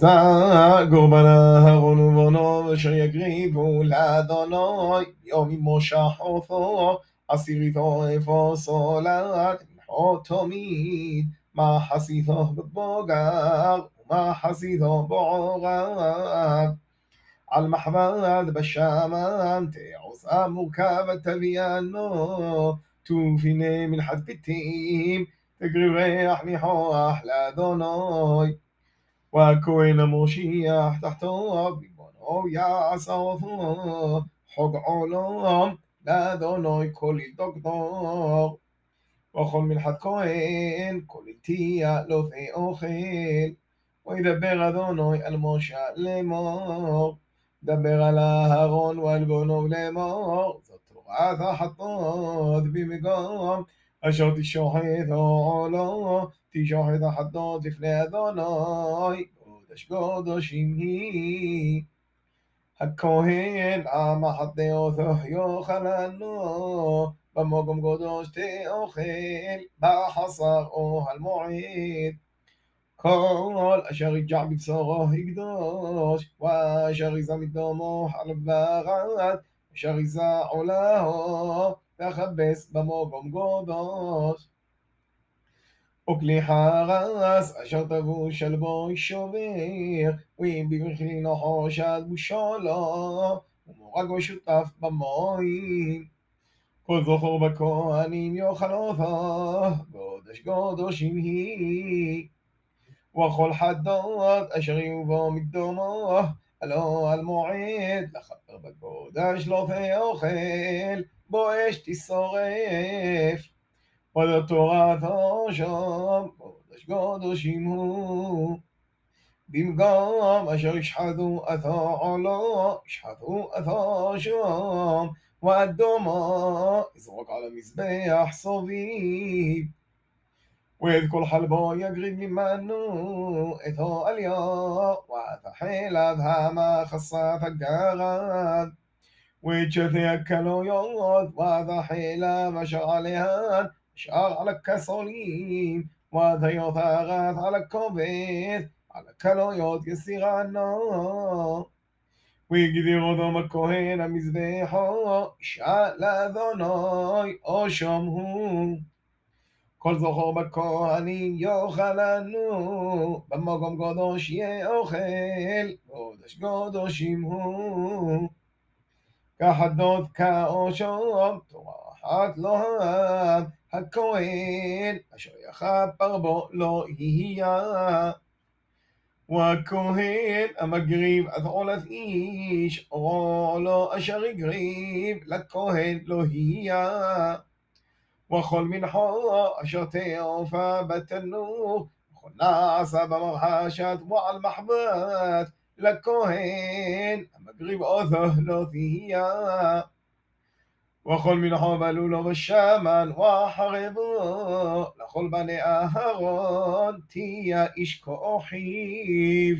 زاغو بناه غنوبونو שיגריבו לאדוני יום עמו שחופו עשיריתו איפה סולד למחות תמיד מה חסיתו בבוגר ומה חסיתו בעורר על מחמד בשמן תעוש המורכב תביאנו תופיני מלחת פיתים תגריח ניחוח לאדוני وكل مشيح تحت الله او يا عسى حق علام لا دوني كل دكتور وخل من حد كوين كل تيا لفعي اوخيل וידבר אדוני על משה לאמור, דבר על אהרון ועל בונו לאמור, זאת תורת החטות במקום أشهد الشهيد على تشهد حتى تفنى أذناي قدش قدش يمهي הכהן עם החטאותו יאכלנו, במקום קדוש תאכל, בחסר אוהל מועד. כל אשר יג'ע בבשורו יקדוש, ואשר יזע מדמו חלב ברד, אשר יזע עולהו. תכבס במוגום גובוש. וכלי חרס אשר תבוש על בוי שובר, ואם בבכלי נחוש לא עד לו, ומורג משותף במוים. כל זוכר בכהנים יאכל אותו, גודש גודש אם היא. וכל חדות אשר יהיו בו מקדומו, הלא על מועד, לחפר בגודש לא תאכל, בו אש תשרף, עוד תורת השם, קודש קודשים הוא. במקום אשר ישחטו את העולו, ישחטו את השם, ואדומו יזרוק על המזבח סביב. ואת כל חלבו יגריד ממנו את העליו, ואת החלב המחסת הגרד. ويتذكر يوم ماذا حيل مشعلها شعر على الكسولين ماذا يثاغث على الكوبيت على الكالوريات يسيرנו ויגדיר אדום הכהן המזבחו, שאל אדוני, או שומהו. כל זוכר בכהנים יאכלנו, במקום קדוש יאכל, קודש קודשים הוא. كحدث كأشوب طرحت לוהב הכהן אשר יכפר בו לא יהיה. והכהן המגריב אז עולת איש אורו לו אשר הגריב לכהן לא יהיה. וכל מנחו אשר תעופה בתנור וכל נעשה במרחשת ועל מחבת לכהן غباثه لوثيا וכל מנחום בלולו ושמן וחרבו לכל בני אהרון תהיה איש כוכיב